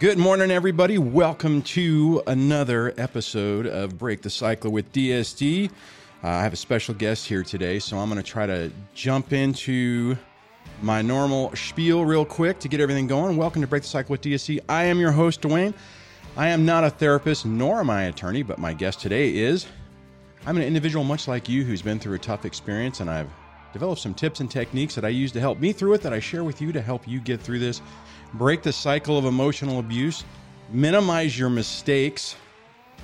Good morning, everybody. Welcome to another episode of Break the Cycle with DSD. Uh, I have a special guest here today, so I'm going to try to jump into my normal spiel real quick to get everything going. Welcome to Break the Cycle with DSD. I am your host, Dwayne. I am not a therapist nor am I an attorney, but my guest today is. I'm an individual much like you who's been through a tough experience, and I've developed some tips and techniques that I use to help me through it that I share with you to help you get through this break the cycle of emotional abuse, minimize your mistakes,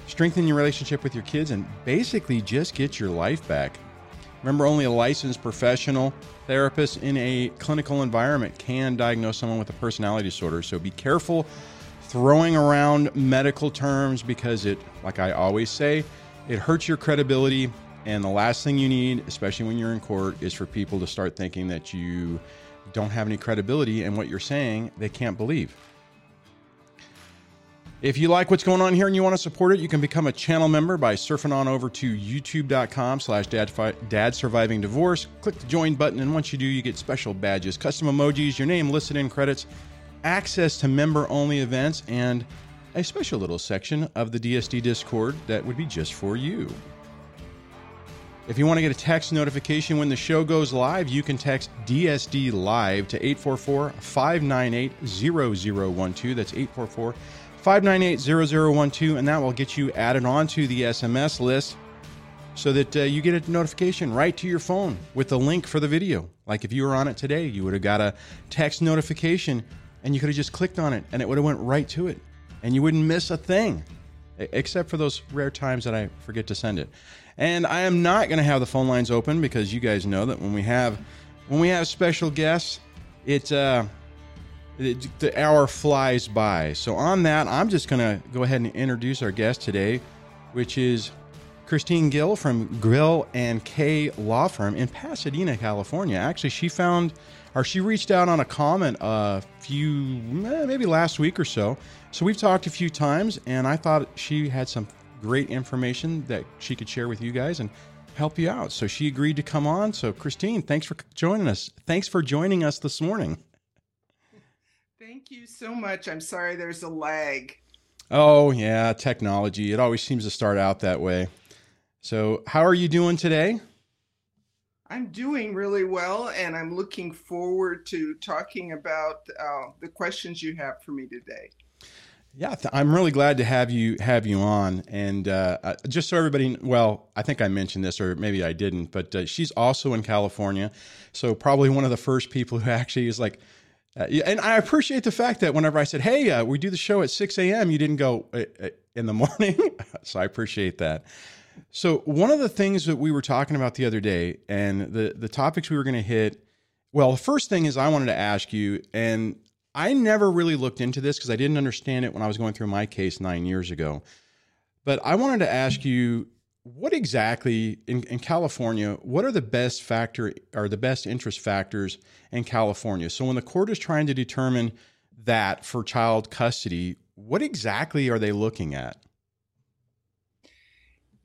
strengthen your relationship with your kids, and basically just get your life back. Remember, only a licensed professional therapist in a clinical environment can diagnose someone with a personality disorder. So be careful throwing around medical terms because it, like I always say, it hurts your credibility. And the last thing you need, especially when you're in court, is for people to start thinking that you don't have any credibility and what you're saying they can't believe. If you like what's going on here and you want to support it, you can become a channel member by surfing on over to youtube.com slash dad surviving divorce. Click the join button, and once you do, you get special badges, custom emojis, your name listed in credits, access to member only events, and a special little section of the DSD Discord that would be just for you. If you want to get a text notification when the show goes live, you can text DSD Live to 844 598 0012. That's 844 598 0012, and that will get you added onto the SMS list so that uh, you get a notification right to your phone with the link for the video. Like if you were on it today, you would have got a text notification and you could have just clicked on it and it would have went right to it and you wouldn't miss a thing except for those rare times that I forget to send it. And I am not going to have the phone lines open because you guys know that when we have when we have special guests, it's uh it, the hour flies by. So on that, I'm just going to go ahead and introduce our guest today, which is Christine Gill from Grill and K Law Firm in Pasadena, California. Actually, she found or she reached out on a comment a few eh, maybe last week or so. So we've talked a few times, and I thought she had some great information that she could share with you guys and help you out. So she agreed to come on. So Christine, thanks for joining us. Thanks for joining us this morning. Thank you so much. I'm sorry there's a lag. Oh, yeah, technology. It always seems to start out that way. So, how are you doing today? I'm doing really well, and I'm looking forward to talking about uh, the questions you have for me today. Yeah, I'm really glad to have you have you on, and uh, uh, just so everybody, well, I think I mentioned this, or maybe I didn't, but uh, she's also in California, so probably one of the first people who actually is like, uh, and I appreciate the fact that whenever I said, "Hey, uh, we do the show at 6 a.m.," you didn't go in the morning, so I appreciate that. So one of the things that we were talking about the other day, and the the topics we were going to hit, well, the first thing is I wanted to ask you, and I never really looked into this because I didn't understand it when I was going through my case nine years ago. But I wanted to ask you what exactly in, in California, what are the best factor or the best interest factors in California? So when the court is trying to determine that for child custody, what exactly are they looking at?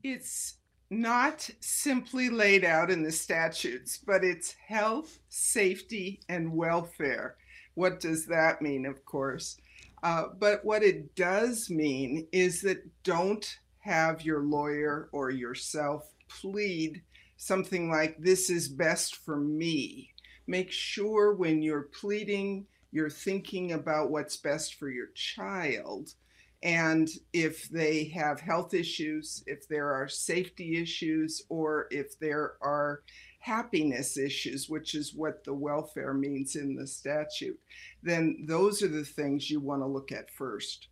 It's not simply laid out in the statutes, but it's health, safety, and welfare. What does that mean, of course? Uh, but what it does mean is that don't have your lawyer or yourself plead something like, This is best for me. Make sure when you're pleading, you're thinking about what's best for your child. And if they have health issues, if there are safety issues, or if there are happiness issues, which is what the welfare means in the statute, then those are the things you want to look at first.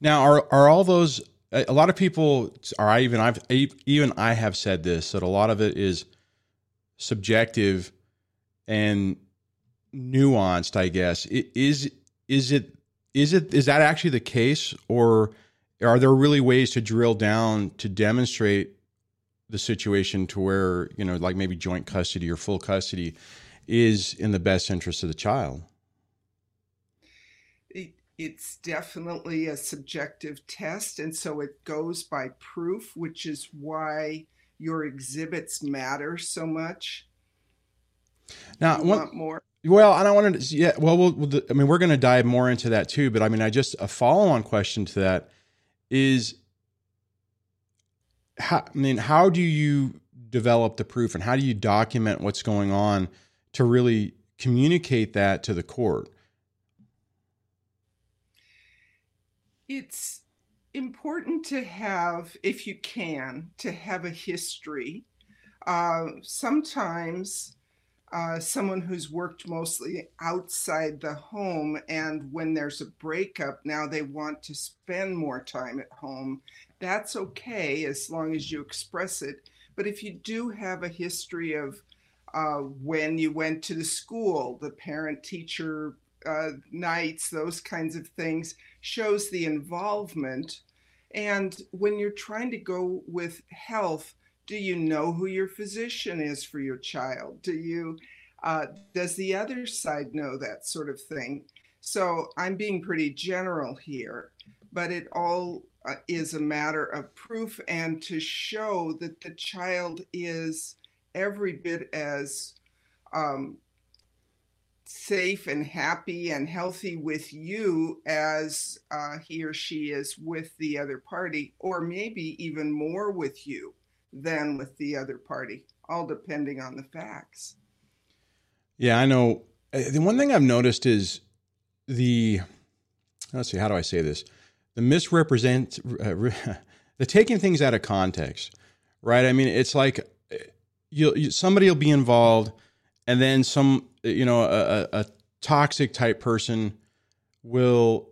Now, are are all those? A lot of people, or I even I've even I have said this that a lot of it is subjective and nuanced. I guess is is it is it is that actually the case, or are there really ways to drill down to demonstrate the situation to where you know like maybe joint custody or full custody is in the best interest of the child? It, it's definitely a subjective test and so it goes by proof which is why your exhibits matter so much. Now one, more Well, and I wanted to, yeah, well, we'll, we'll I mean, we're going to dive more into that too, but I mean, I just, a follow on question to that is, how, I mean, how do you develop the proof and how do you document what's going on to really communicate that to the court? It's important to have, if you can, to have a history. Uh, sometimes uh, someone who's worked mostly outside the home, and when there's a breakup, now they want to spend more time at home. That's okay as long as you express it. But if you do have a history of uh, when you went to the school, the parent teacher uh, nights, those kinds of things, shows the involvement. And when you're trying to go with health, do you know who your physician is for your child? Do you, uh, does the other side know that sort of thing? So I'm being pretty general here, but it all uh, is a matter of proof and to show that the child is every bit as um, safe and happy and healthy with you as uh, he or she is with the other party, or maybe even more with you than with the other party, all depending on the facts. Yeah, I know. Uh, the one thing I've noticed is the, let's see, how do I say this? The misrepresent, uh, the taking things out of context, right? I mean, it's like uh, you'll, you, somebody will be involved and then some you know a, a toxic type person will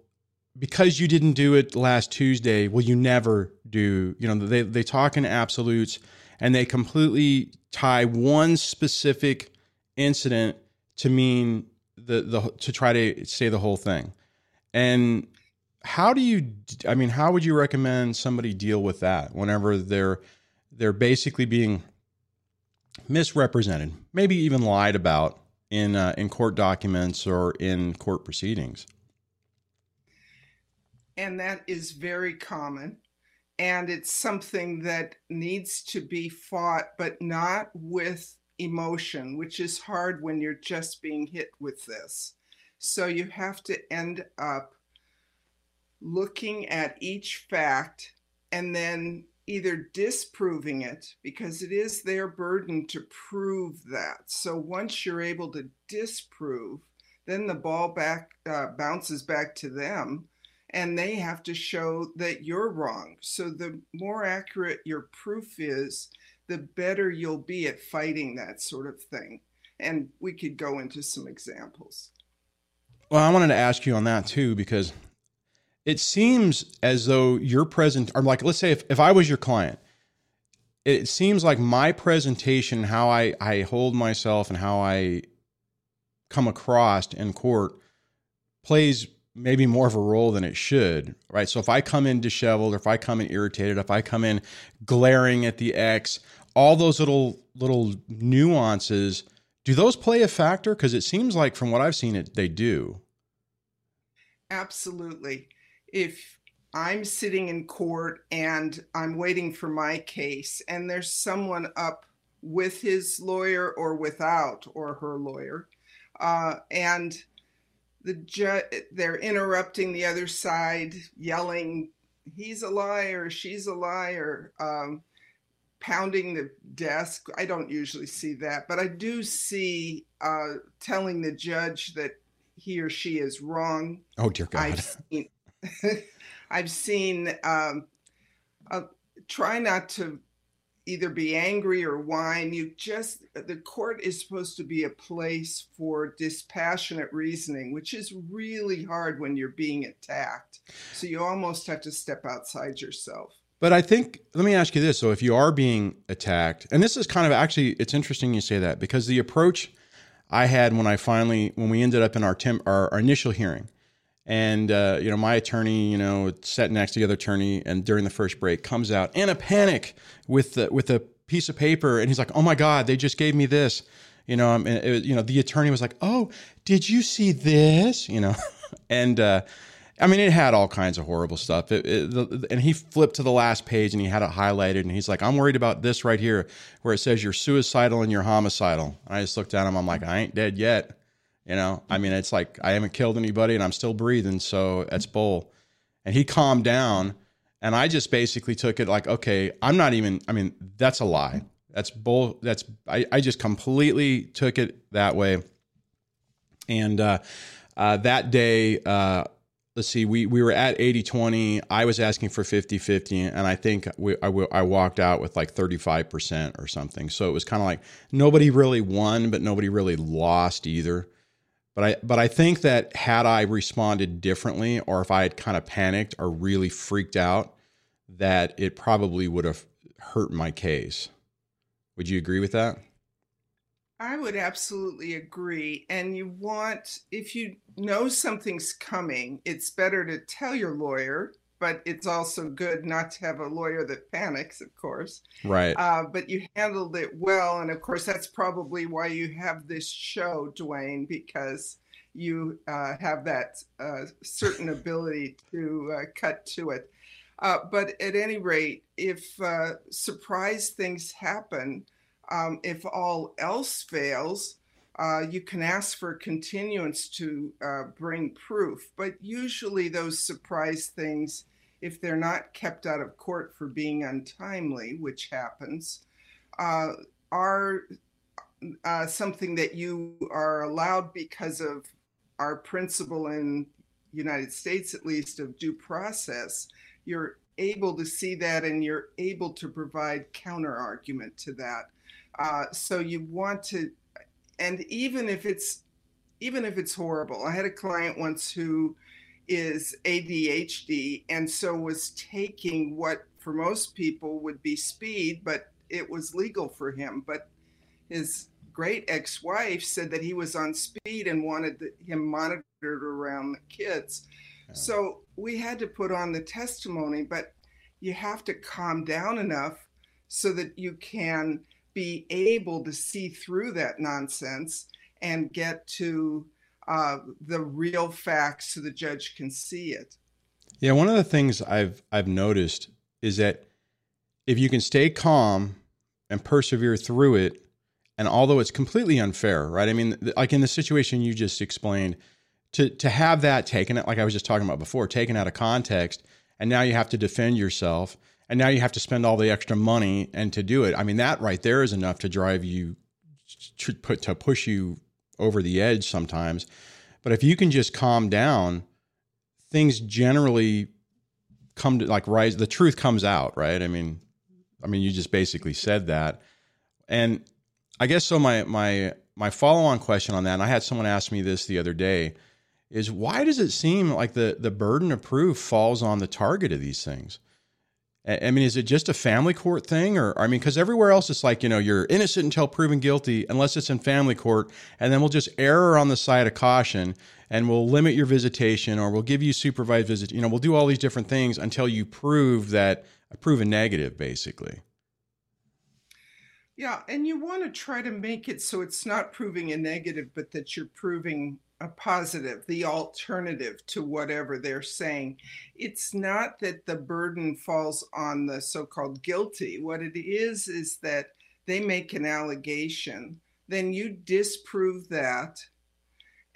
because you didn't do it last Tuesday, will you never do? You know, they they talk in absolutes and they completely tie one specific incident to mean the the to try to say the whole thing. And how do you I mean, how would you recommend somebody deal with that whenever they're they're basically being misrepresented, maybe even lied about in uh, in court documents or in court proceedings. And that is very common. And it's something that needs to be fought, but not with emotion, which is hard when you're just being hit with this. So you have to end up looking at each fact and then either disproving it because it is their burden to prove that. So once you're able to disprove, then the ball back uh, bounces back to them and they have to show that you're wrong. So the more accurate your proof is, the better you'll be at fighting that sort of thing. And we could go into some examples. Well, I wanted to ask you on that too because it seems as though your present or like let's say if, if i was your client it seems like my presentation how i i hold myself and how i come across in court plays maybe more of a role than it should right? So if i come in disheveled or if i come in irritated if i come in glaring at the ex all those little little nuances do those play a factor? Because it seems like from what i've seen it they do. Absolutely. If I'm sitting in court and I'm waiting for my case, and there's someone up with his lawyer or without or her lawyer, uh, and the ju- they're interrupting the other side, yelling, "He's a liar! She's a liar!" Um, pounding the desk. I don't usually see that, but I do see uh, telling the judge that he or she is wrong. Oh dear God! I've seen, I've seen um, uh, try not to either be angry or whine. You just, the court is supposed to be a place for dispassionate reasoning, which is really hard when you're being attacked. So you almost have to step outside yourself. But I think, let me ask you this. So if you are being attacked, and this is kind of actually, it's interesting you say that because the approach I had when I finally, when we ended up in our, temp, our, our initial hearing, and uh, you know my attorney you know sat next to the other attorney and during the first break comes out in a panic with the, with a piece of paper and he's like oh my god they just gave me this you know um, it, you know the attorney was like oh did you see this you know and uh, I mean, it had all kinds of horrible stuff. It, it, the, and he flipped to the last page and he had it highlighted. And he's like, I'm worried about this right here where it says you're suicidal and you're homicidal. I just looked at him. I'm like, I ain't dead yet You know, I mean, it's like I haven't killed anybody and I'm still breathing, so that's bull. And he calmed down, and I just basically took it like, okay, I'm not even. I mean, that's a lie. That's bull. That's I. I just completely took it that way. And uh, uh, that day, uh, let's see, we, we were at 80 20. I was asking for 50 50, and I think we, I, I walked out with like 35% or something. So it was kind of like nobody really won, but nobody really lost either. But I, but I think that had I responded differently, or if I had kind of panicked or really freaked out, that it probably would have hurt my case. Would you agree with that? I would absolutely agree. And you want, if you know something's coming, it's better to tell your lawyer, but it's also good not to have a lawyer that panics, of course. Right. Uh, but you handled it well. And of course, that's probably why you have this show, Dwayne, because you uh, have that uh, certain ability to uh, cut to it. Uh, but at any rate, if uh, surprise things happen, um, if all else fails, uh, you can ask for continuance to uh, bring proof. But usually, those surprise things, if they're not kept out of court for being untimely, which happens, uh, are uh, something that you are allowed because of our principle in United States, at least, of due process. You're able to see that and you're able to provide counter argument to that uh, so you want to, and even if it's even if it's horrible, I had a client once who is ADHD and so was taking what for most people would be speed, but it was legal for him. But his great ex-wife said that he was on speed and wanted him monitored around the kids. Yeah. So we had to put on the testimony, but you have to calm down enough so that you can be able to see through that nonsense and get to uh, the real facts so the judge can see it. Yeah, one of the things I've I've noticed is that if you can stay calm and persevere through it, and although it's completely unfair, right? I mean, like in the situation you just explained, to to have that taken, like I was just talking about before, taken out of context, and now you have to defend yourself and now you have to spend all the extra money and to do it. I mean, that right there is enough to drive you to put to push you over the edge sometimes. But if you can just calm down, things generally come to like rise. The truth comes out, right? I mean, I mean, you just basically said that, and I guess so. My my my follow on question on that, and I had someone ask me this the other day, is why does it seem like the the burden of proof falls on the target of these things? I mean, is it just a family court thing, or I mean, because everywhere else it's like you know you're innocent until proven guilty, unless it's in family court, and then we'll just err on the side of caution, and we'll limit your visitation, or we'll give you supervised visit. You know, we'll do all these different things until you prove that prove a negative, basically. Yeah, and you want to try to make it so it's not proving a negative, but that you're proving a positive, the alternative to whatever they're saying. It's not that the burden falls on the so called guilty. What it is, is that they make an allegation, then you disprove that,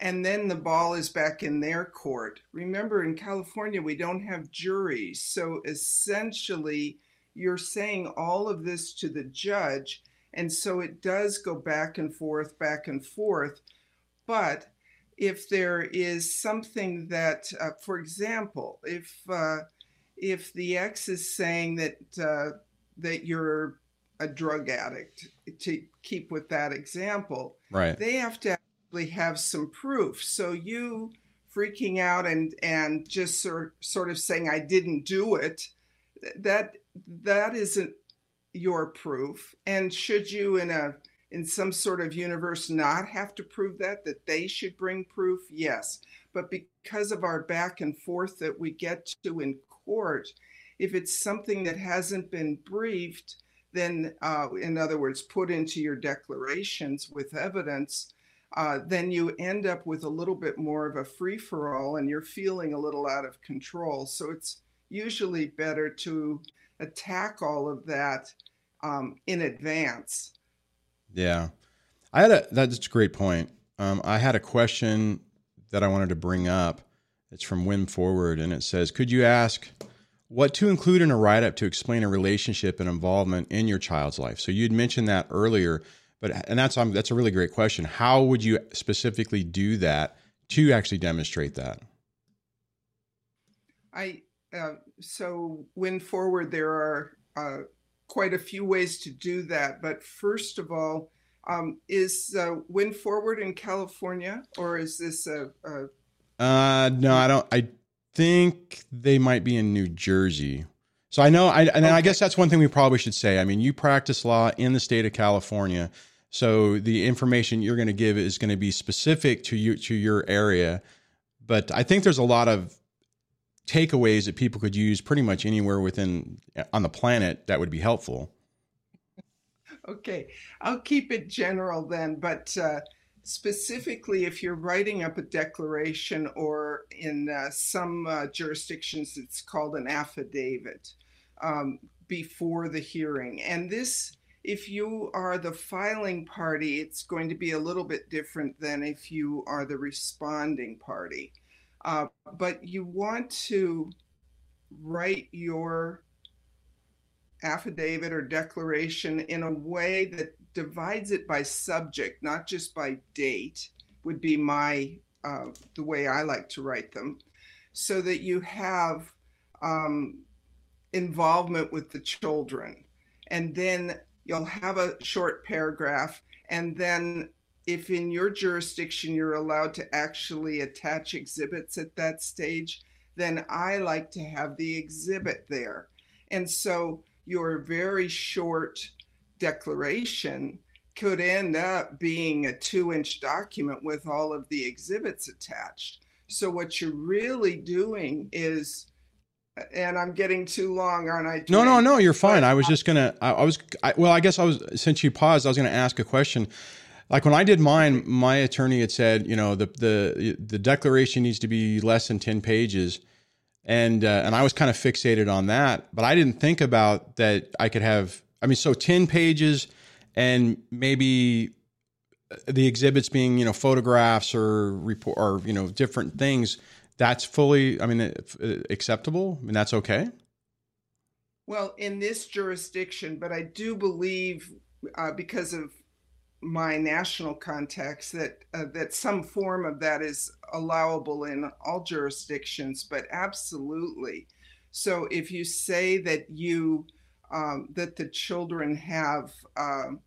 and then the ball is back in their court. Remember, in California, we don't have juries. So essentially, you're saying all of this to the judge. And so it does go back and forth, back and forth. But if there is something that, uh, for example, if uh, if the ex is saying that uh, that you're a drug addict, to keep with that example, right? They have to actually have some proof. So you freaking out and and just sort sort of saying I didn't do it, that that isn't your proof. And should you in a in some sort of universe not have to prove that, that they should bring proof? Yes. But because of our back and forth that we get to in court, if it's something that hasn't been briefed, then, uh, in other words, put into your declarations with evidence, uh, then you end up with a little bit more of a free for all and you're feeling a little out of control. So it's usually better to attack all of that um, in advance yeah, I had a that's a great point. Um, I had a question that I wanted to bring up. It's from Win Forward, and it says, "Could you ask what to include in a write-up to explain a relationship and involvement in your child's life?" So you'd mentioned that earlier, but and that's um, that's a really great question. How would you specifically do that to actually demonstrate that? I uh, so Win Forward there are uh, quite a few ways to do that, but first of all, um, is uh, Win Forward in California or is this a, a uh, no, I don't. I think they might be in New Jersey. So I know, I, and okay. I guess that's one thing we probably should say. I mean, you practice law in the state of California, so the information you're going to give is going to be specific to you to your area. But I think there's a lot of takeaways that people could use pretty much anywhere within on the planet that would be helpful. Okay, I'll keep it general then, but uh, specifically, if you're writing up a declaration, or in uh, some uh, jurisdictions, it's called an affidavit um, before the hearing, and this. If you are the filing party, it's going to be a little bit different than if you are the responding party. Uh, but you want to write your affidavit or declaration in a way that divides it by subject, not just by date, would be my uh, the way I like to write them, so that you have um, involvement with the children, and then you'll have a short paragraph, and then if in your jurisdiction you're allowed to actually attach exhibits at that stage, then I like to have the exhibit there. And so your very short declaration could end up being a two inch document with all of the exhibits attached. So, what you're really doing is, and I'm getting too long, aren't I? No, no, no, you're fine. I was just going to, I was, I, well, I guess I was, since you paused, I was to ask a question like when I did mine, my attorney had said, you know, the the the declaration needs to be less than ten pages, and uh, and I was kind of fixated on that, but I didn't think about that I could have. I mean, so ten pages, and maybe the exhibits being you know photographs or report or you know different things. That's fully, I mean, acceptable. I mean, that's okay. Well, in this jurisdiction, but I do believe uh, because of my national context that uh, that some form of that is allowable in all jurisdictions but absolutely. So if you say that you um, that the children have um,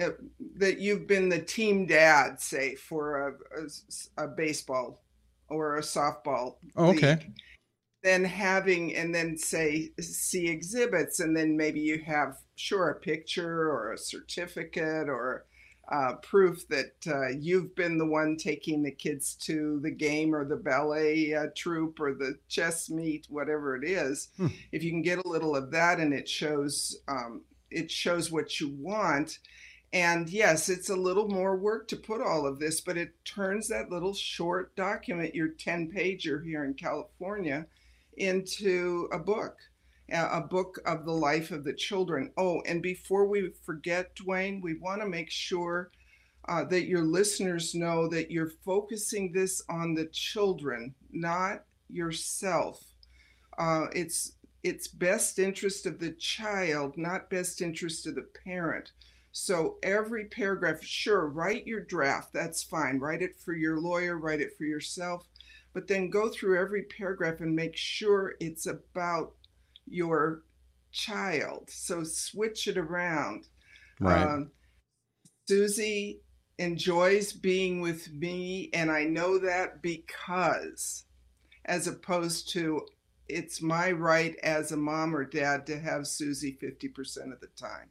uh, that you've been the team dad say for a, a, a baseball or a softball oh, okay. league, then having and then say see exhibits and then maybe you have sure a picture or a certificate or uh, proof that uh, you've been the one taking the kids to the game or the ballet uh, troupe or the chess meet whatever it is hmm. if you can get a little of that and it shows um, it shows what you want and yes, it's a little more work to put all of this, but it turns that little short document, your 10 pager here in California, into a book, a book of the life of the children. Oh, and before we forget, Dwayne, we want to make sure uh, that your listeners know that you're focusing this on the children, not yourself. Uh, it's it's best interest of the child, not best interest of the parent. So every paragraph, sure, write your draft. That's fine. Write it for your lawyer. Write it for yourself but then go through every paragraph and make sure it's about your child. So switch it around. Right. Um, Susie enjoys being with me, and I know that because, as opposed to, it's my right as a mom or dad to have Susie 50% of the time.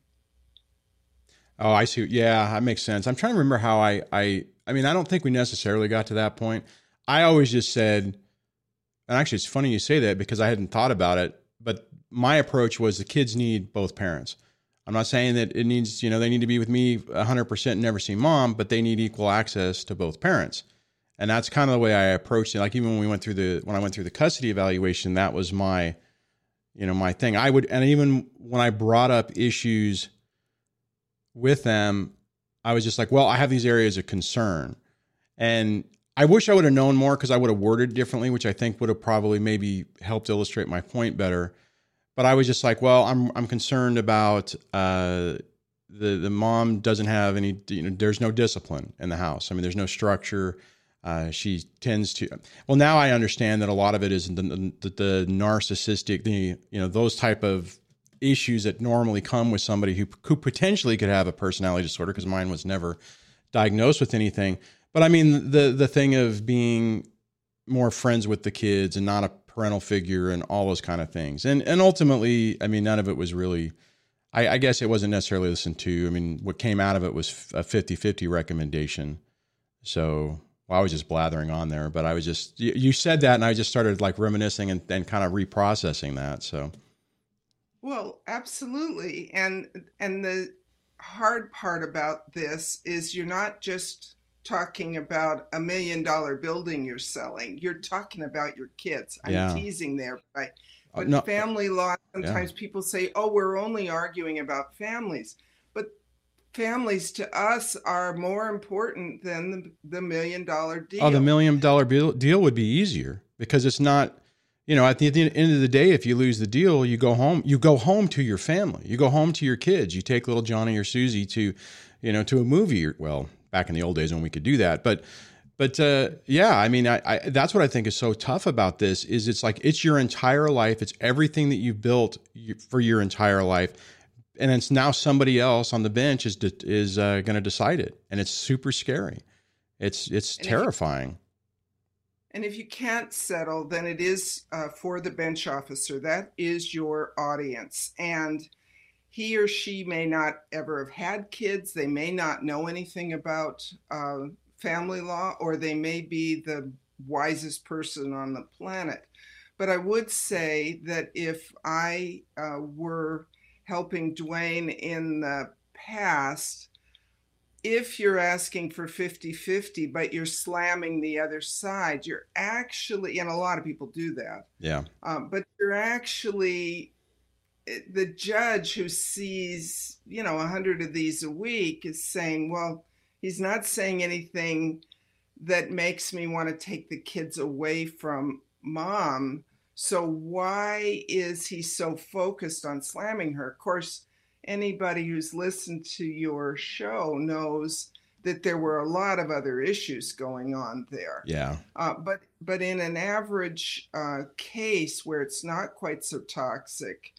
Oh, I see. Yeah, that makes sense. I'm trying to remember how I, I, I mean, I don't think we necessarily got to that point. I always just said, and actually, it's funny you say that because I hadn't thought about it. But my approach was the kids need both parents. I'm not saying that it needs, you know, they need to be with me 100% and never see mom, but they need equal access to both parents. And that's kind of the way I approached it. Like even when we went through the when I went through the custody evaluation, that was my, you know, my thing. I would, and even when I brought up issues with them, I was just like, well, I have these areas of concern. And I wish I would have known more because I would have worded differently, which I think would have probably maybe helped illustrate my point better. But I was just like, well, I'm I'm concerned about uh, the the mom doesn't have any. You know, there's no discipline in the house. I mean, there's no structure. Uh, she tends to. Well, now I understand that a lot of it is the, the, the narcissistic, the you know those type of issues that normally come with somebody who could potentially could have a personality disorder because mine was never diagnosed with anything. But I mean the the thing of being more friends with the kids and not a parental figure and all those kind of things. And and ultimately, I mean, none of it was really. I, I guess it wasn't necessarily listened to. I mean, what came out of it was a 50-50 recommendation. So well, I was just blathering on there, but I was just you, you said that, and I just started like reminiscing and, and kind of reprocessing that. So. Well, absolutely. And and the hard part about this is you're not just talking about a million dollar building you're selling. You're talking about your kids. I'm yeah. teasing there, but but uh, no, family law sometimes yeah. people say, "Oh, we're only arguing about families." But families to us are more important than the, the million dollar deal. Oh, the million dollar deal would be easier because it's not you know, at the, at the, end of the day, if you lose the deal, you go home. You go home to your family. You go home to your kids. You take little Johnny or Susie to, you know, to a movie. Well, back in the old days when we could do that, but but uh, yeah, I mean, I, I, that's what I think is so tough about this is it's like it's your entire life. It's everything that you've built for your entire life, and it's now somebody else on the bench is is uh, going to decide it, and it's super scary. It's it's and terrifying. And if you can't settle, then it is uh, for the bench officer. That is your audience. And he or she may not ever have had kids. They may not know anything about uh, family law, or they may be the wisest person on the planet. But I would say that if I uh, were helping Dwayne in the past, if you're asking for 50 50, but you're slamming the other side, you're actually, and a lot of people do that. Yeah. Um, but you're actually, the judge who sees, you know, a 100 of these a week is saying, well, he's not saying anything that makes me want to take the kids away from mom. So why is he so focused on slamming her? Of course, anybody who's listened to your show knows that there were a lot of other issues going on there. Yeah. Uh, but but in an average uh, case where it's not quite so toxic,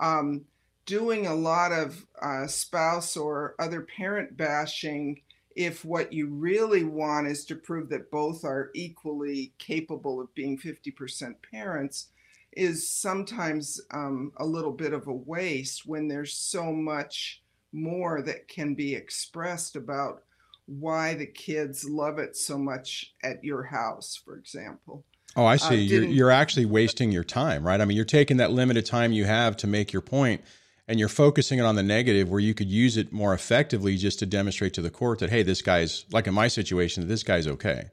um, doing a lot of uh, spouse or other parent bashing, if what you really want is to prove that both are equally capable of being 50% parents, is sometimes um, a little bit of a waste when there's so much more that can be expressed about why the kids love it so much at your house, for example. Oh, I see. Uh, you're you're actually wasting your time, right? I mean, you're taking that limited time you have to make your point and you're focusing it on the negative where you could use it more effectively just to demonstrate to the court that hey, this guy's like in my situation, this guy's okay.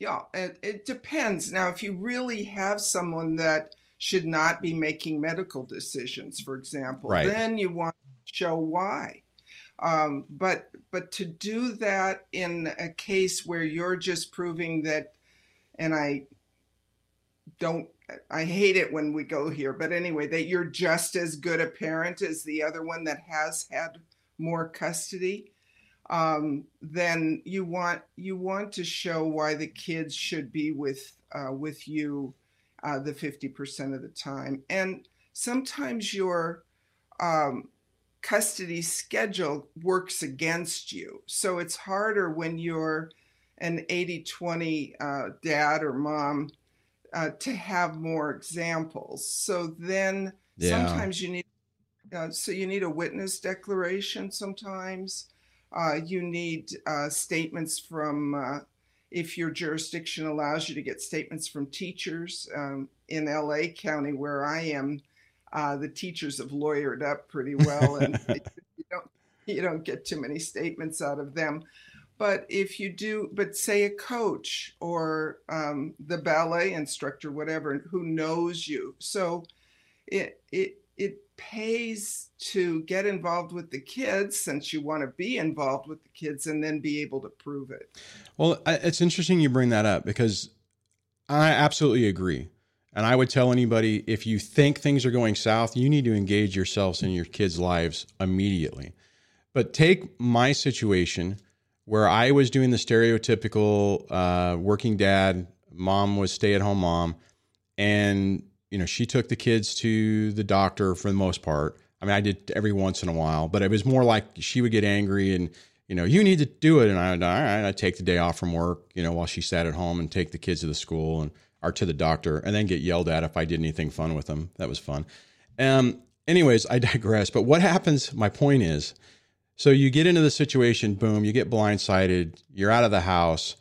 Yeah, it, it depends. Now, if you really have someone that should not be making medical decisions, for example, right. then you want to show why. Um, but but to do that in a case where you're just proving that, and I don't I hate it when we go here, but anyway, that you're just as good a parent as the other one that has had more custody um, then you want you want to show why the kids should be with uh, with you uh, the 50% of the time. And sometimes your um, custody schedule works against you. So it's harder when you're an 80-20 uh, dad or mom uh, to have more examples so then yeah. sometimes you need uh, so you need a witness declaration sometimes uh, you need uh, statements from, uh, if your jurisdiction allows you to get statements from teachers. Um, in LA County, where I am, uh, the teachers have lawyered up pretty well, and you don't you don't get too many statements out of them. But if you do, but say a coach or um, the ballet instructor, whatever, who knows you, so it it it pays to get involved with the kids since you want to be involved with the kids and then be able to prove it. Well, it's interesting you bring that up because I absolutely agree. And I would tell anybody if you think things are going south, you need to engage yourselves in your kids' lives immediately. But take my situation where I was doing the stereotypical uh, working dad, mom was stay at home mom, and you know she took the kids to the doctor for the most part. I mean, I did every once in a while, but it was more like she would get angry and you know you need to do it, and I all right, I take the day off from work, you know, while she sat at home and take the kids to the school and or to the doctor, and then get yelled at if I did anything fun with them. That was fun. Um, anyways, I digress. But what happens? My point is so you get into the situation, boom, you get blindsided, you're out of the house,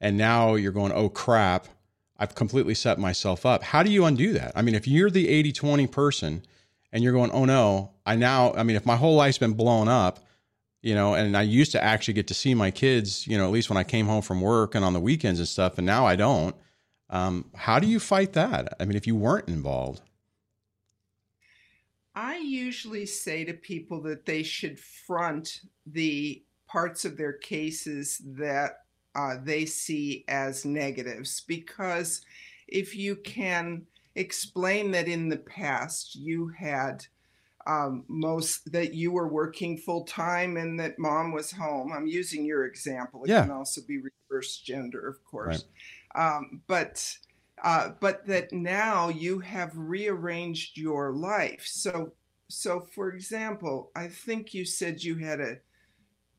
and now you're going, oh crap, I've completely set myself up. How do you undo that? I mean, if you're the 80 20 person and you're going, oh no, I now, I mean, if my whole life's been blown up, you know, and I used to actually get to see my kids, you know, at least when I came home from work and on the weekends and stuff, and now I don't. Um, how do you fight that? I mean, if you weren't involved? I usually say to people that they should front the parts of their cases that uh, they see as negatives because if you can explain that in the past you had um, most that you were working full time and that mom was home. I'm using your example. It yeah. can also be reverse gender, of course. Right. Um, but uh, but that now you have rearranged your life. So, so for example, I think you said you had a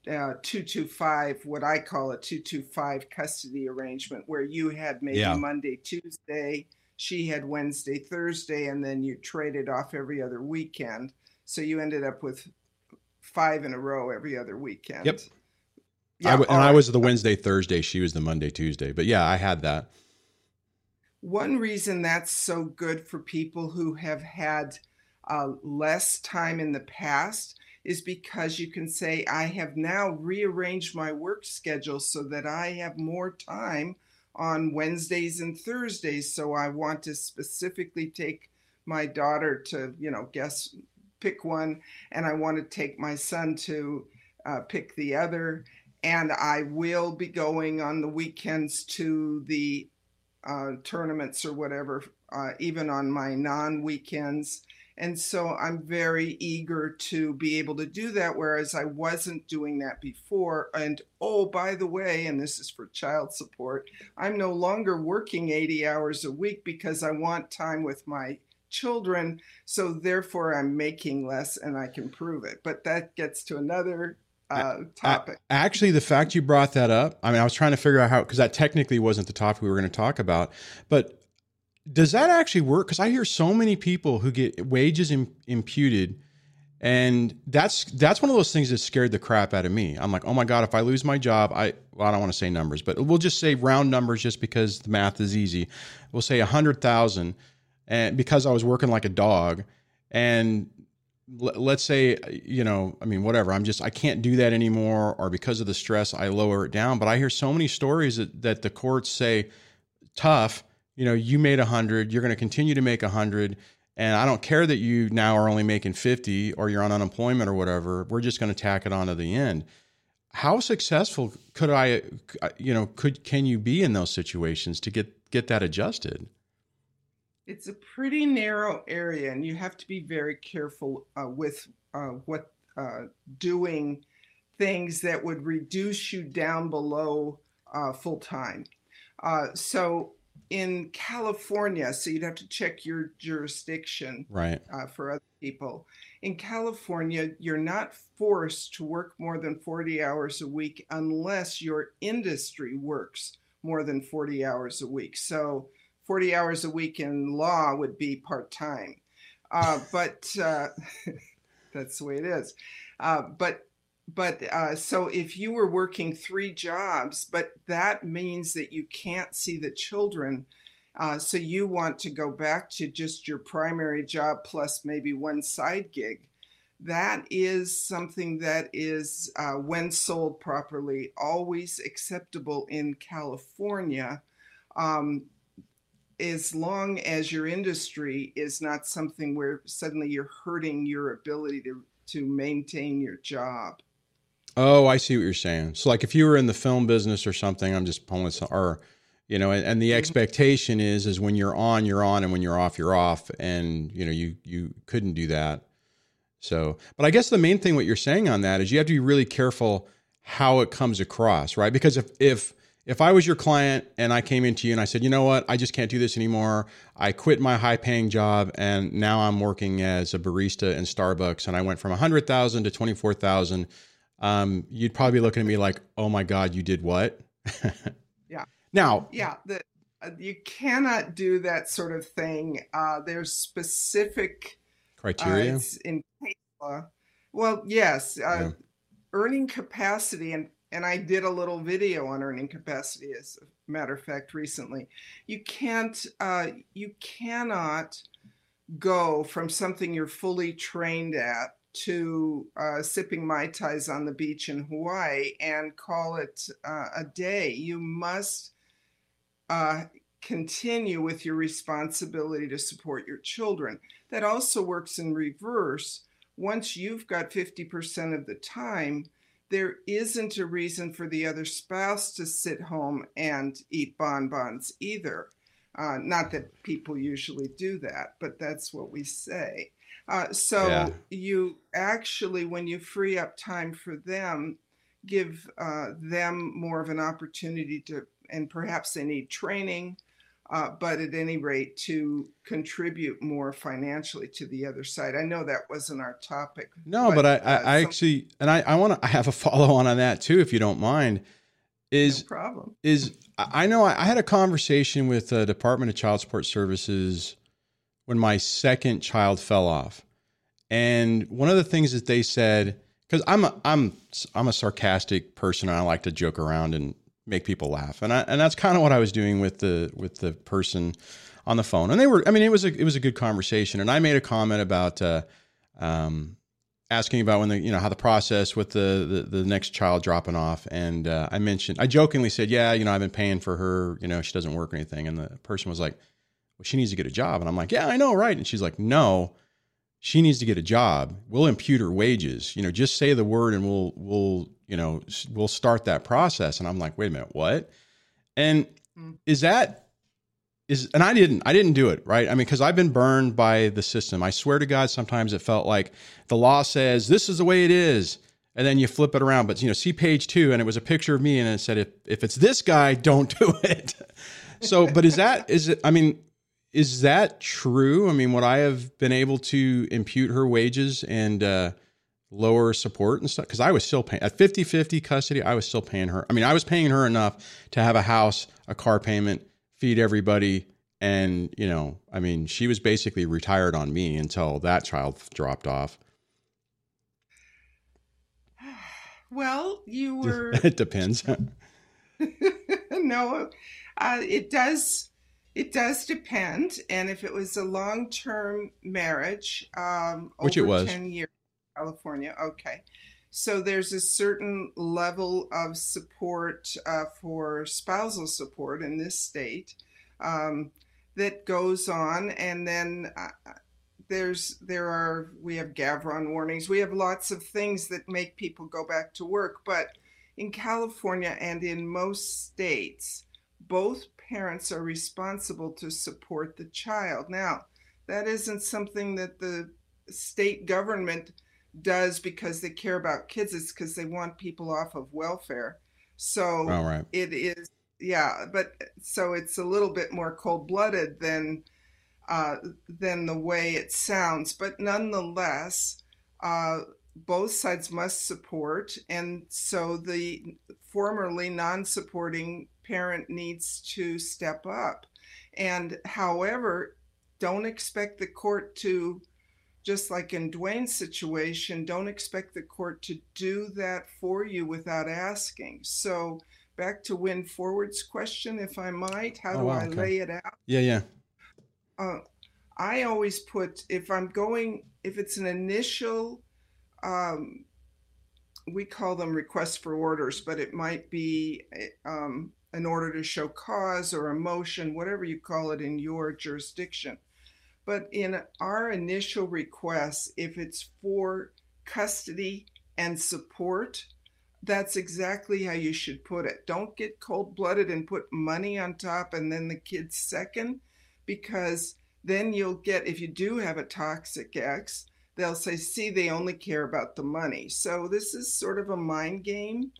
uh, 225, what I call a 225 custody arrangement, where you had maybe yeah. Monday, Tuesday, she had Wednesday, Thursday, and then you traded off every other weekend. So you ended up with five in a row every other weekend. Yep. Yeah, I w- and right. I was the Wednesday, Thursday. She was the Monday, Tuesday. But yeah, I had that. One reason that's so good for people who have had uh, less time in the past is because you can say, I have now rearranged my work schedule so that I have more time on Wednesdays and Thursdays. So I want to specifically take my daughter to, you know, guess, pick one, and I want to take my son to uh, pick the other. And I will be going on the weekends to the uh, tournaments or whatever, uh, even on my non weekends. And so I'm very eager to be able to do that, whereas I wasn't doing that before. And oh, by the way, and this is for child support, I'm no longer working 80 hours a week because I want time with my children. So therefore, I'm making less and I can prove it. But that gets to another uh, topic. Actually, the fact you brought that up, I mean, I was trying to figure out how, because that technically wasn't the topic we were going to talk about. But does that actually work? Because I hear so many people who get wages Im- imputed. And that's that's one of those things that scared the crap out of me. I'm like, oh my god, if I lose my job, I well, I don't want to say numbers, but we'll just say round numbers, just because the math is easy. We'll say a hundred thousand, and because I was working like a dog, and let's say you know i mean whatever i'm just i can't do that anymore or because of the stress i lower it down. But i hear so many stories that, that the courts say tough you know you made a hundred you're going to continue to make a hundred and i don't care that you now are only making 50 or you're on unemployment or whatever we're just going to tack it on to the end. How successful could i you know could can you be in those situations to get get that adjusted it's a pretty narrow area, and you have to be very careful uh, with uh, what uh, doing things that would reduce you down below uh, full time. Uh, so in California, so you'd have to check your jurisdiction right. Uh, for other people. In California, you're not forced to work more than 40 hours a week unless your industry works more than 40 hours a week. So 40 hours a week in law would be part time. Uh, but uh, that's the way it is. Uh, but but uh, so if you were working three jobs, but that means that you can't see the children. Uh, so you want to go back to just your primary job plus maybe one side gig. That is something that is, uh, when sold properly, always acceptable in California. Um, as long as your industry is not something where suddenly you're hurting your ability to to maintain your job. Oh, I see what you're saying. So, like, if you were in the film business or something, I'm just pulling some, or you know, and, and the mm-hmm. expectation is is when you're on, you're on, and when you're off, you're off, and you know, you you couldn't do that. So, but I guess the main thing what you're saying on that is you have to be really careful how it comes across, right? Because if if if I was your client and I came into you and I said, you know what, I just can't do this anymore. I quit my high paying job and now I'm working as a barista in Starbucks and I went from 100,000 to 24,000. Um, you'd probably be looking at me like, oh my God, you did what? yeah. Now, yeah, the, uh, you cannot do that sort of thing. Uh, there's specific criteria uh, in. Well, yes, uh, yeah. earning capacity and and I did a little video on earning capacity, as a matter of fact, recently. You can't, uh, you cannot go from something you're fully trained at to uh, sipping mai tais on the beach in Hawaii and call it uh, a day. You must uh, continue with your responsibility to support your children. That also works in reverse. Once you've got 50% of the time, there isn't a reason for the other spouse to sit home and eat bonbons either. Uh, not that people usually do that, but that's what we say. Uh, so yeah. you actually, when you free up time for them, give uh, them more of an opportunity to, and perhaps they need training uh, but at any rate, to contribute more financially to the other side. I know that wasn't our topic. No, but, but I, uh, I, actually, and I, I want to, I have a follow on on that too, if you don't mind. Is no problem. Is I know I, I had a conversation with the Department of Child Support Services when my second child fell off, and one of the things that they said, because I'm a, I'm I'm a sarcastic person and I like to joke around and make people laugh, and I, and that's kind of what I was doing with the with the person on the phone. And they were, I mean, it was a it was a good conversation. And I made a comment about uh, um, asking about when the you know how the process with the the, the next child dropping off, and uh, I mentioned I jokingly said, yeah, you know, I've been paying for her, you know, she doesn't work or anything, and the person was like, well, she needs to get a job, and I'm like, yeah, I know, right? And she's like, no. She needs to get a job. We'll impute her wages. You know, just say the word, and we'll we'll you know, we'll start that process. And I'm like, wait a minute, what? And mm. is that is and I didn't I didn't do it, right? I mean, because I've been burned by the system. I swear to God, sometimes it felt like the law says this is the way it is. And then you flip it around. But you know, see page two, and it was a picture of me, and it said, if if it's this guy, don't do it. so, but is that is it I mean, is that true? I mean, would I have been able to impute her wages and uh lower support and stuff because I was still paying at 50 50 custody. I was still paying her. I mean, I was paying her enough to have a house, a car payment, feed everybody. And, you know, I mean, she was basically retired on me until that child dropped off. Well, you were. it depends. no, uh, it does. It does depend, and if it was a long-term marriage, um, which it was, ten years, California. Okay. So there's a certain level of support uh, for spousal support in this state um, that goes on, and then uh, there's there are we have Gavron warnings. We have lots of things that make people go back to work, but in California and in most states, both parents are responsible to support the child. Now, that isn't something that the state government does because they care about kids it's because they want people off of welfare so oh, right. it is yeah but so it's a little bit more cold-blooded than uh, than the way it sounds but nonetheless uh, both sides must support and so the formerly non-supporting parent needs to step up and however don't expect the court to just like in Dwayne's situation, don't expect the court to do that for you without asking. So, back to Win Forward's question, if I might, how oh, do wow, I okay. lay it out? Yeah, yeah. Uh, I always put if I'm going, if it's an initial, um, we call them requests for orders, but it might be um, in order to show cause or emotion, whatever you call it in your jurisdiction. But in our initial requests, if it's for custody and support, that's exactly how you should put it. Don't get cold blooded and put money on top and then the kids second, because then you'll get, if you do have a toxic ex, they'll say, see, they only care about the money. So this is sort of a mind game.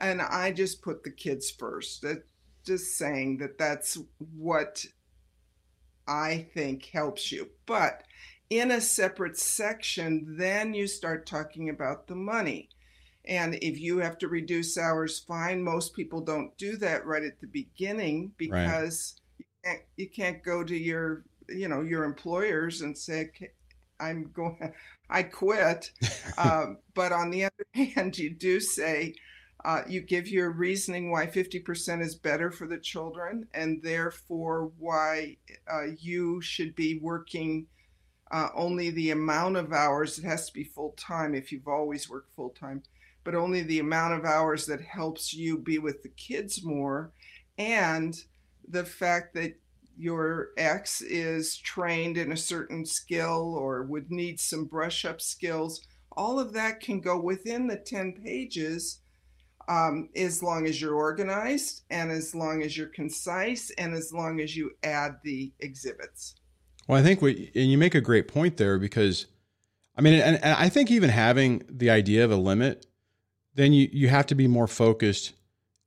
And I just put the kids first. That, just saying that that's what I think helps you. But in a separate section, then you start talking about the money. And if you have to reduce hours, fine. Most people don't do that right at the beginning because right. you, can't, you can't go to your, you know, your employers and say, I'm going, I quit. um, but on the other hand, you do say, uh, you give your reasoning why 50% is better for the children and therefore why uh, you should be working uh, only the amount of hours. It has to be full time if you've always worked full time, but only the amount of hours that helps you be with the kids more. And the fact that your ex is trained in a certain skill or would need some brush up skills, all of that can go within the 10 pages um, as long as you're organized and as long as you're concise and as long as you add the exhibits. Well, I think we, and you make a great point there because, I mean, and, and I think even having the idea of a limit, then you, you have to be more focused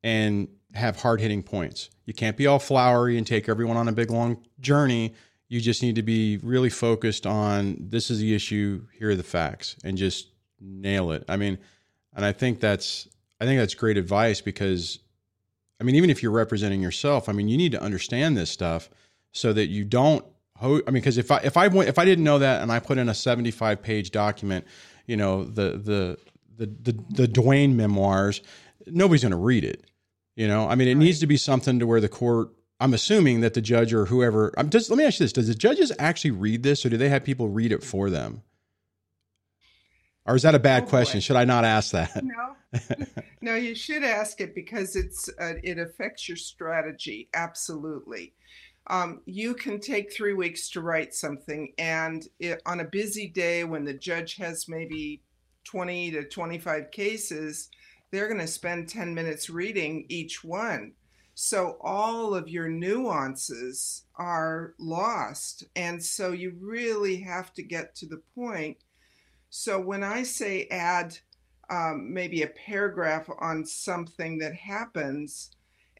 and have hard hitting points. You can't be all flowery and take everyone on a big long journey. You just need to be really focused on this is the issue, here are the facts, and just nail it. I mean, and I think that's I think that's great advice because, I mean, even if you're representing yourself, I mean, you need to understand this stuff so that you don't. Ho- I mean, because if I if I went if I didn't know that and I put in a 75 page document, you know, the the the the, the Dwayne memoirs, nobody's going to read it. You know, I mean, it right. needs to be something to where the court. I'm assuming that the judge or whoever. I'm just. Let me ask you this: Does the judges actually read this, or do they have people read it for them? Or is that a bad oh, question? Should I not ask that? No, no, you should ask it because it's uh, it affects your strategy absolutely. Um, you can take three weeks to write something, and it, on a busy day when the judge has maybe 20 to 25 cases, they're going to spend 10 minutes reading each one. So all of your nuances are lost. And so you really have to get to the point. So when I say add um, maybe a paragraph on something that happens,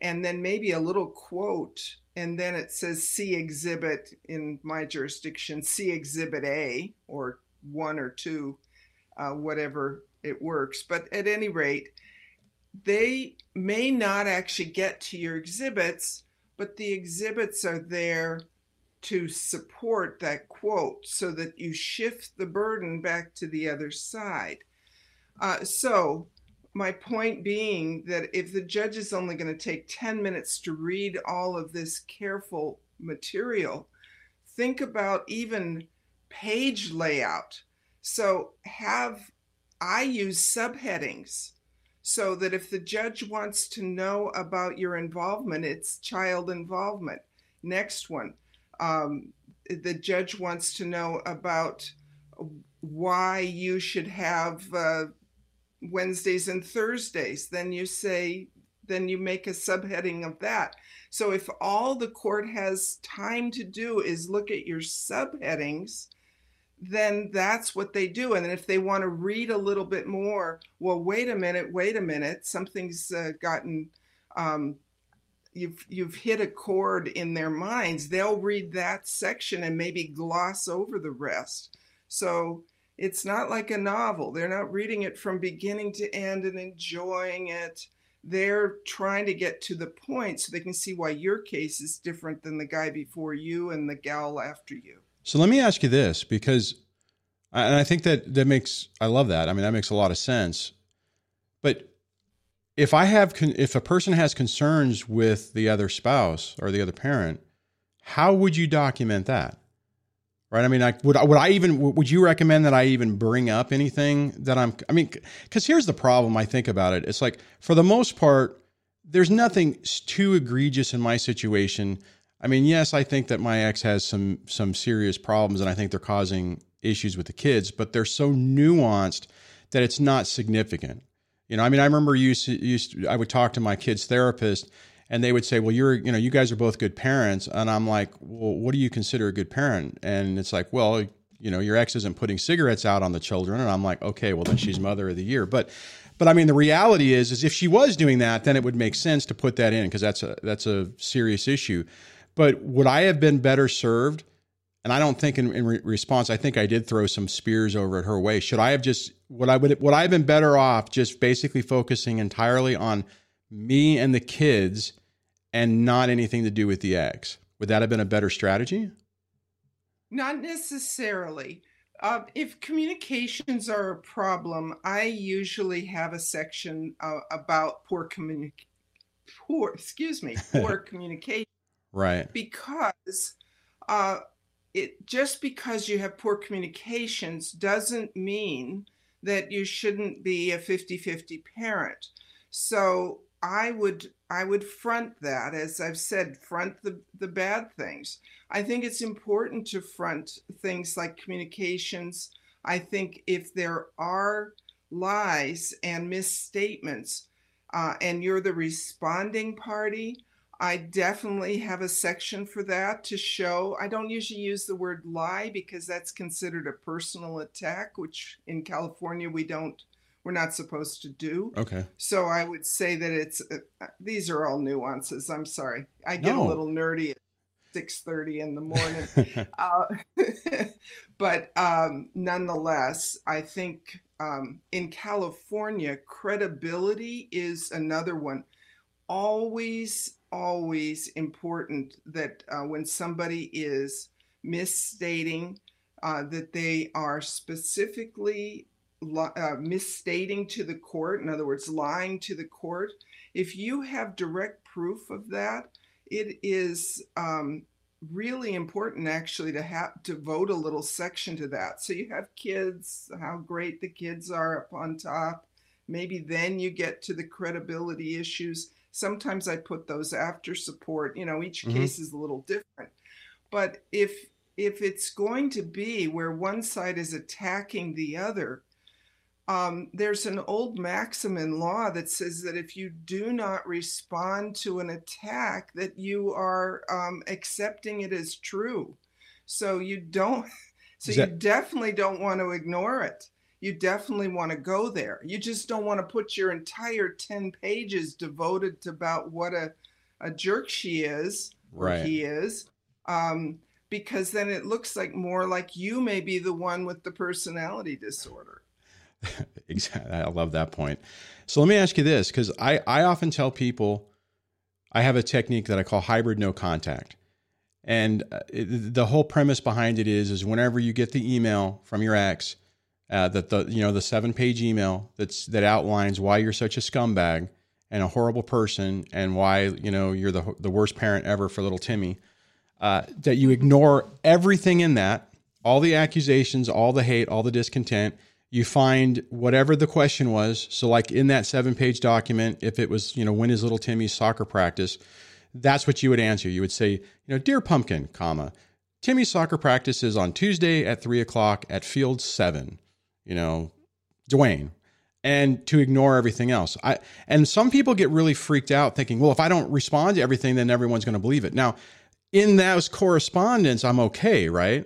and then maybe a little quote, and then it says see exhibit in my jurisdiction, see exhibit A or one or two, uh, whatever it works. But at any rate, they may not actually get to your exhibits, but the exhibits are there to support that quote so that you shift the burden back to the other side. Uh, so, my point being that if the judge is only going to take 10 minutes to read all of this careful material, think about even page layout. So, have I use subheadings so that if the judge wants to know about your involvement, it's child involvement. Next one, um, the judge wants to know about why you should have uh, Wednesdays and Thursdays, then you say, then you make a subheading of that. So if all the court has time to do is look at your subheadings, then that's what they do. And if they want to read a little bit more, well, wait a minute, wait a minute, something's uh, gotten, um, you've you've hit a chord in their minds. They'll read that section and maybe gloss over the rest. So it's not like a novel. They're not reading it from beginning to end and enjoying it. They're trying to get to the point so they can see why your case is different than the guy before you and the gal after you. So let me ask you this because and I think that that makes I love that. I mean that makes a lot of sense. But if I have if a person has concerns with the other spouse or the other parent, how would you document that? Right? I mean, like, would would I even would you recommend that I even bring up anything that I'm? I mean, because here's the problem. I think about it. It's like for the most part, there's nothing too egregious in my situation. I mean, yes, I think that my ex has some some serious problems, and I think they're causing issues with the kids, but they're so nuanced that it's not significant. You know, I mean, I remember to, used I would talk to my kids' therapist, and they would say, "Well, you're you know, you guys are both good parents," and I'm like, "Well, what do you consider a good parent?" And it's like, "Well, you know, your ex isn't putting cigarettes out on the children," and I'm like, "Okay, well then she's mother of the year," but but I mean, the reality is, is if she was doing that, then it would make sense to put that in because that's a that's a serious issue. But would I have been better served? And I don't think in, in re- response, I think I did throw some spears over at her way. Should I have just would I would would I have been better off just basically focusing entirely on me and the kids and not anything to do with the eggs? Would that have been a better strategy? Not necessarily. Uh, if communications are a problem, I usually have a section uh, about poor communication. Poor, excuse me, poor communication. Right. Because uh, it just because you have poor communications doesn't mean that you shouldn't be a 50-50 parent. So I would I would front that as I've said front the the bad things. I think it's important to front things like communications. I think if there are lies and misstatements uh, and you're the responding party, I definitely have a section for that to show. I don't usually use the word lie because that's considered a personal attack, which in California we don't, we're not supposed to do. Okay. So I would say that it's uh, uh these are all nuances. I'm sorry, I get no. a little nerdy at 6:30 in the morning, uh, but um, nonetheless, I think um, in California, credibility is another one. Always always important that uh, when somebody is misstating, uh, that they are specifically uh, misstating to the court, in other words, lying to the court. If you have direct proof of that, it is um, really important actually to have to vote a little section to that. So you have kids, how great the kids are up on top. Maybe then you get to the credibility issues Sometimes I put those after support. You know, each mm-hmm. case is a little different. But if if it's going to be where one side is attacking the other, um, there's an old maxim in law that says that if you do not respond to an attack, that you are um, accepting it as true. So you don't. So that- you definitely don't want to ignore it you definitely want to go there. You just don't want to put your entire 10 pages devoted to about what a, a jerk she is or he is. Um, because then it looks like more like you may be the one with the personality disorder. exactly. I love that point. So let me ask you this because I, I often tell people I have a technique that I call hybrid no contact. And uh, it, the whole premise behind it is, is whenever you get the email from your ex, uh, that the you know the seven page email that's that outlines why you're such a scumbag and a horrible person and why you know you're the the worst parent ever for little Timmy. Uh, that you ignore everything in that, all the accusations, all the hate, all the discontent. You find whatever the question was. So, like in that seven page document, if it was, you know, when is little Timmy's soccer practice, that's what you would answer. You would say, you know, dear pumpkin, comma, Timmy's soccer practice is on Tuesday at three o'clock at field seven you know, Dwayne, and to ignore everything else. I and some people get really freaked out thinking, well, if I don't respond to everything, then everyone's going to believe it. Now, in those correspondence, I'm okay, right?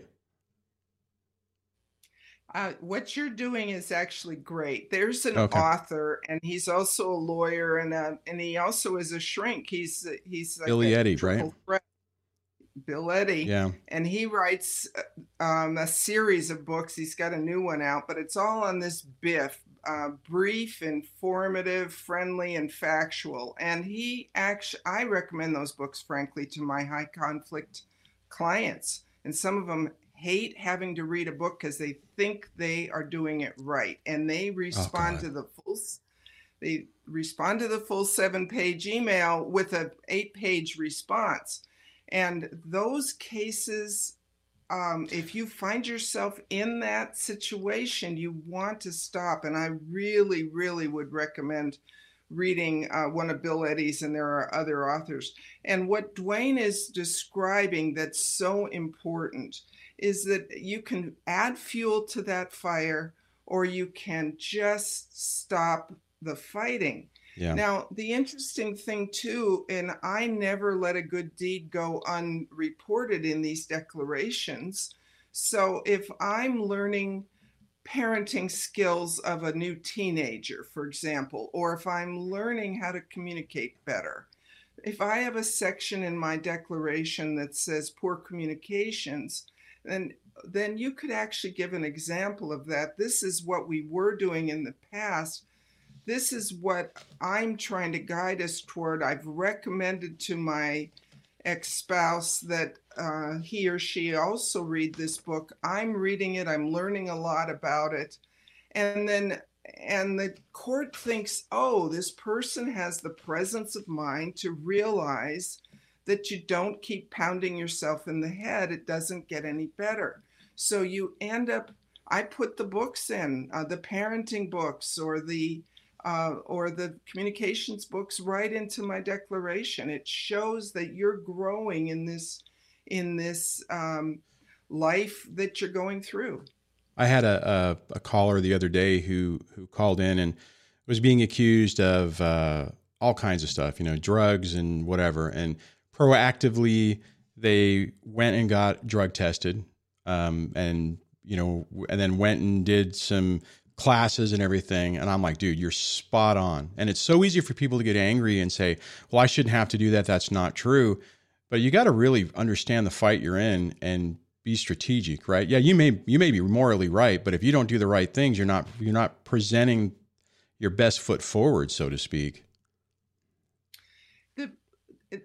Uh, what you're doing is actually great. There's an okay. author, and he's also a lawyer, and uh, and he also is a shrink. He's he's like Billy Eddy, right? Threat. Bill Eddy. Yeah. And he writes uh, um, a series of books. He's got a new one out, but it's all on this Biff, uh, brief, informative, friendly, and factual. And he actually, I recommend those books, frankly, to my high conflict clients. And some of them hate having to read a book because they think they are doing it right. And they oh, respond oh, to the full they respond to the full seven page email with a eight page response and those cases, um, if you find yourself in that situation, you want to stop. And I really, really would recommend reading uh, one of Bill Eddy's, and there are other authors. And what Dwayne is describing that's so important is that you can add fuel to that fire or you can just stop the fighting. Yeah. Now, the interesting thing, too, and I never let a good deed go unreported in these declarations. So if I'm learning parenting skills of a new teenager, for example, or if I'm learning how to communicate better, if I have a section in my declaration that says poor communications, then then you could actually give an example of that. This is what we were doing in the past this is what I'm trying to guide us toward. I've recommended to my ex spouse that uh, he or she also read this book. I'm reading it, I'm learning a lot about it. And then, and the court thinks, oh, this person has the presence of mind to realize that you don't keep pounding yourself in the head, it doesn't get any better. So you end up, I put the books in, uh, the parenting books or the uh, or the communications books right into my declaration. It shows that you're growing in this in this um, life that you're going through. I had a, a, a, caller the other day who who called in and was being accused of uh, all kinds of stuff, you know, drugs and whatever. And proactively, they went and got drug tested, um, and you know, and then went and did some classes and everything. And I'm like, dude, you're spot on. And it's so easy for people to get angry and say, well, I shouldn't have to do that. That's not true. But you got to really understand the fight you're in and be strategic, right? Yeah, you may you may be morally right, but if you don't do the right things, you're not you're not presenting your best foot forward, so to speak.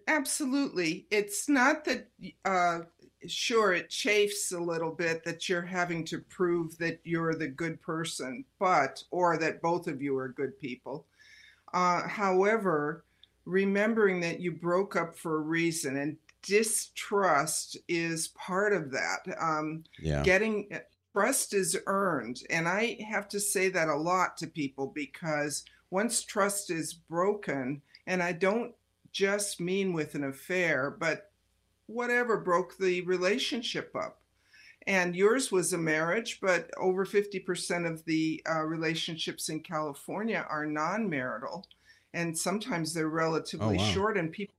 Absolutely, it's not that uh, sure it chafes a little bit that you're having to prove that you're the good person but or that both of you are good people. Uh, however remembering that you broke up for a reason and distrust is part of that. Um, yeah. getting trust is earned and i have to say that a lot to people because once trust is broken and i don't just mean with an affair but whatever broke the relationship up. And yours was a marriage, but over 50% of the uh, relationships in California are non marital. And sometimes they're relatively oh, wow. short. And people,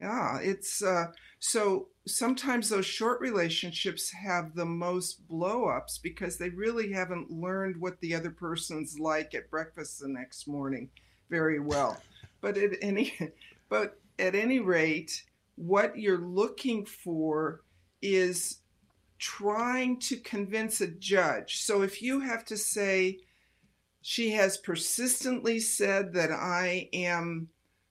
yeah, it's uh, so sometimes those short relationships have the most blow ups because they really haven't learned what the other person's like at breakfast the next morning very well. But at any, but at any rate, what you're looking for is trying to convince a judge. So if you have to say, she has persistently said that I am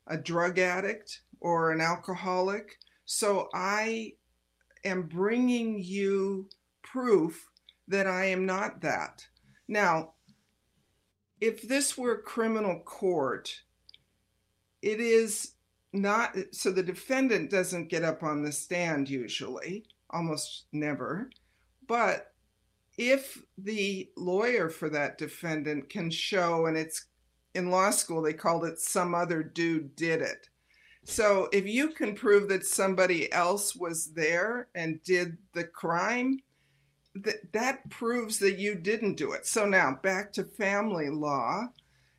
a drug addict or an alcoholic, so I am bringing you proof that I am not that. Now, if this were a criminal court, it is not uh, so the defendant doesn't get up on the stand usually, almost never. But if the lawyer for that defendant can show, and it's in law school, they called it some other dude did it. So if you can prove that somebody else was there and did the crime, that that proves that you didn't do it. So now back to family law.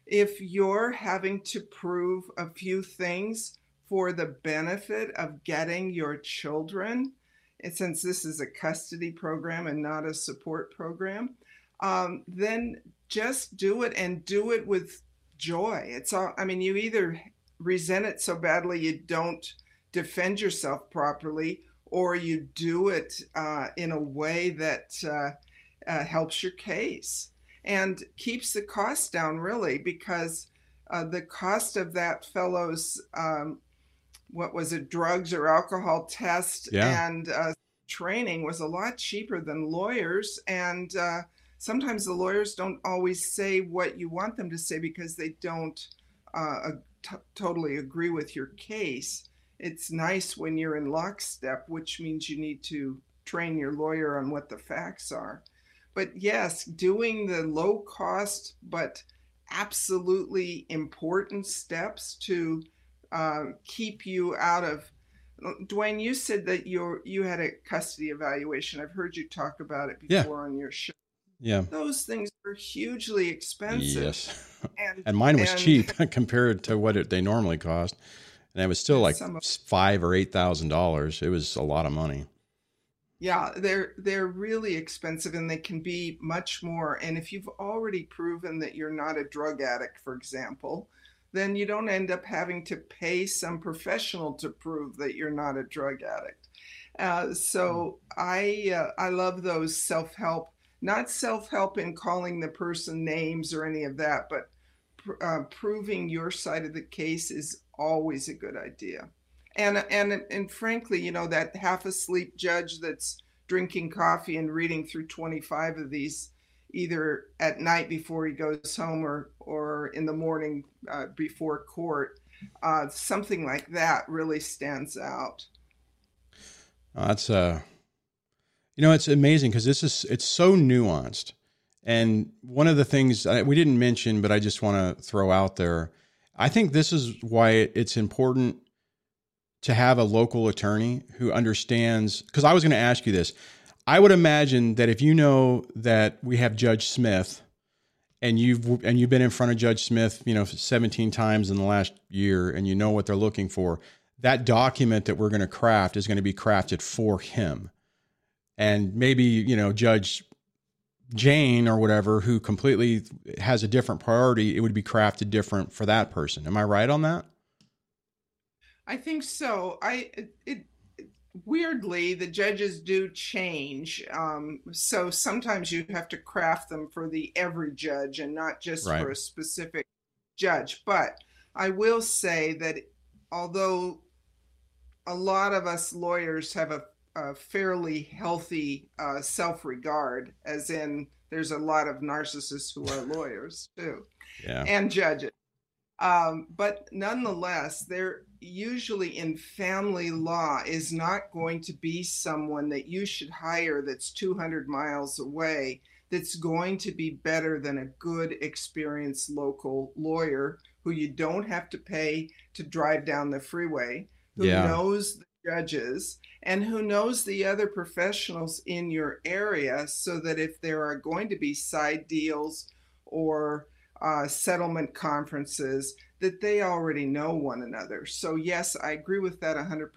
If you're having to prove a few things, for the benefit of getting your children, and since this is a custody program and not a support program, um, then just do it and do it with joy. It's all, I mean, you either resent it so badly you don't defend yourself properly, or you do it uh, in a way that uh, uh, helps your case and keeps the cost down, really, because uh, the cost of that fellow's um, what was it, drugs or alcohol test yeah. and uh, training was a lot cheaper than lawyers. And uh, sometimes the lawyers don't always say what you want them to say because they don't uh, t- totally agree with your case. It's nice when you're in lockstep, which means you need to train your lawyer on what the facts are. But yes, doing the low cost but absolutely important steps to uh, keep you out of. Dwayne, you said that you you had a custody evaluation. I've heard you talk about it before yeah. on your show. Yeah, those things are hugely expensive. Yes, and, and mine was and, cheap compared to what it, they normally cost, and it was still like of, five or eight thousand dollars. It was a lot of money. Yeah, they're they're really expensive and they can be much more. And if you've already proven that you're not a drug addict, for example, then you don't end up having to pay some professional to prove that you're not a drug addict. Uh, so hmm. I uh, I love those self help, not self help in calling the person names or any of that, but pr- uh, proving your side of the case is always a good idea and and and frankly, you know that half asleep judge that's drinking coffee and reading through 25 of these either at night before he goes home or or in the morning uh, before court uh, something like that really stands out that's uh you know it's amazing because this is it's so nuanced and one of the things we didn't mention but i just want to throw out there i think this is why it's important to have a local attorney who understands because I was going to ask you this. I would imagine that if you know that we have Judge Smith and you've and you've been in front of Judge Smith, you know, 17 times in the last year and you know what they're looking for, that document that we're going to craft is going to be crafted for him. And maybe, you know, Judge Jane or whatever who completely has a different priority, it would be crafted different for that person. Am I right on that? I think so. I it, it weirdly the judges do change. Um, so sometimes you have to craft them for the every judge and not just right. for a specific judge. But I will say that although a lot of us lawyers have a, a fairly healthy uh, self regard, as in there's a lot of narcissists who are lawyers too, yeah. and judges. Um, but nonetheless, there usually in family law is not going to be someone that you should hire that's 200 miles away that's going to be better than a good experienced local lawyer who you don't have to pay to drive down the freeway who yeah. knows the judges and who knows the other professionals in your area so that if there are going to be side deals or uh, settlement conferences that they already know one another. So yes, I agree with that 100%,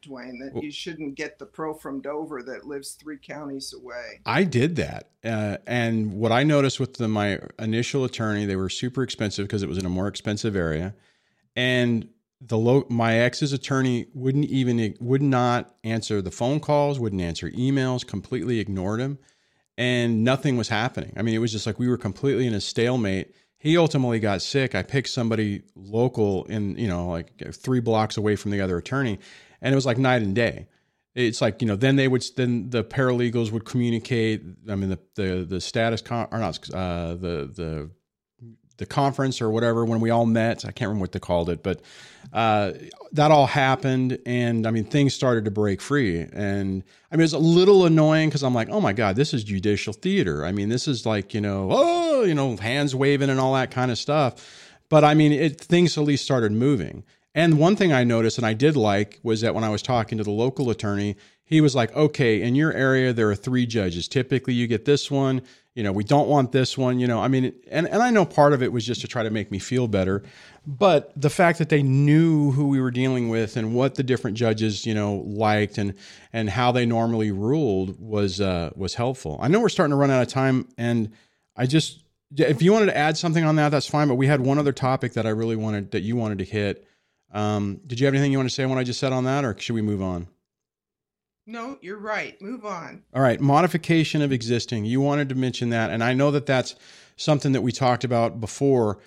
Dwayne, that well, you shouldn't get the pro from Dover that lives three counties away. I did that. Uh, and what I noticed with the, my initial attorney, they were super expensive because it was in a more expensive area. And the low, my ex's attorney wouldn't even would not answer the phone calls, wouldn't answer emails, completely ignored him, and nothing was happening. I mean, it was just like we were completely in a stalemate he ultimately got sick. I picked somebody local in, you know, like three blocks away from the other attorney, and it was like night and day. It's like you know, then they would then the paralegals would communicate. I mean, the the the status con or not uh, the the the conference or whatever when we all met. I can't remember what they called it, but uh, that all happened, and I mean things started to break free. And I mean it's a little annoying because I'm like, oh my god, this is judicial theater. I mean this is like you know, oh you know, hands waving and all that kind of stuff. But I mean, it things at least started moving. And one thing I noticed and I did like was that when I was talking to the local attorney, he was like, okay, in your area, there are three judges. Typically, you get this one, you know, we don't want this one, you know. I mean, and, and I know part of it was just to try to make me feel better. But the fact that they knew who we were dealing with and what the different judges, you know, liked and and how they normally ruled was uh, was helpful. I know we're starting to run out of time, and I just if you wanted to add something on that, that's fine. But we had one other topic that I really wanted that you wanted to hit. Um, did you have anything you want to say what I just said on that, or should we move on? No, you're right. Move on. All right. Modification of existing. You wanted to mention that. And I know that that's something that we talked about before.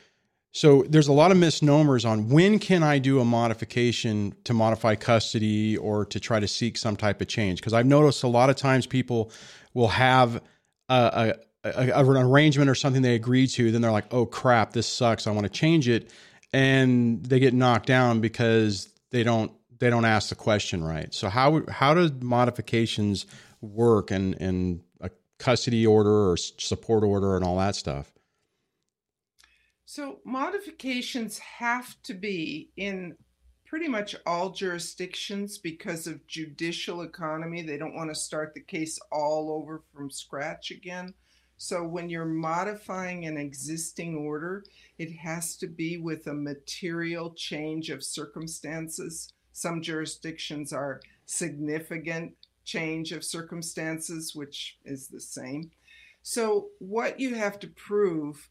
So there's a lot of misnomers on when can I do a modification to modify custody or to try to seek some type of change? Because I've noticed a lot of times people will have a, a, a, an arrangement or something they agree to, then they're like, "Oh crap, this sucks. I want to change it," and they get knocked down because they don't they don't ask the question right. So how how do modifications work and and a custody order or support order and all that stuff? So modifications have to be in pretty much all jurisdictions because of judicial economy. They don't want to start the case all over from scratch again. So when you're modifying an existing order, it has to be with a material change of circumstances. Some jurisdictions are significant change of circumstances, which is the same. So what you have to prove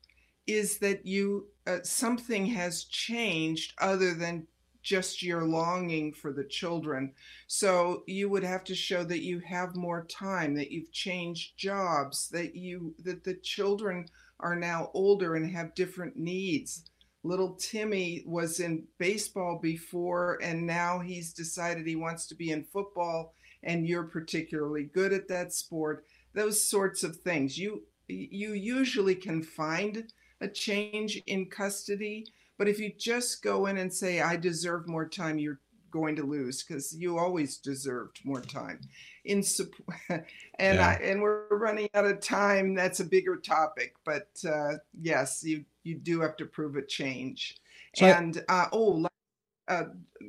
is that you uh, something has changed other than just your longing for the children. So you would have to show that you have more time, that you've changed jobs, that you that the children are now older and have different needs. Little Timmy was in baseball before and now he's decided he wants to be in football and you're particularly good at that sport. Those sorts of things. You you usually can find a change in custody but if you just go in and say, I deserve more time, you're going to lose because you always deserved more time. In support, and yeah. I, and we're running out of time. That's a bigger topic, but uh, yes, you you do have to prove a change. So and uh, oh, uh,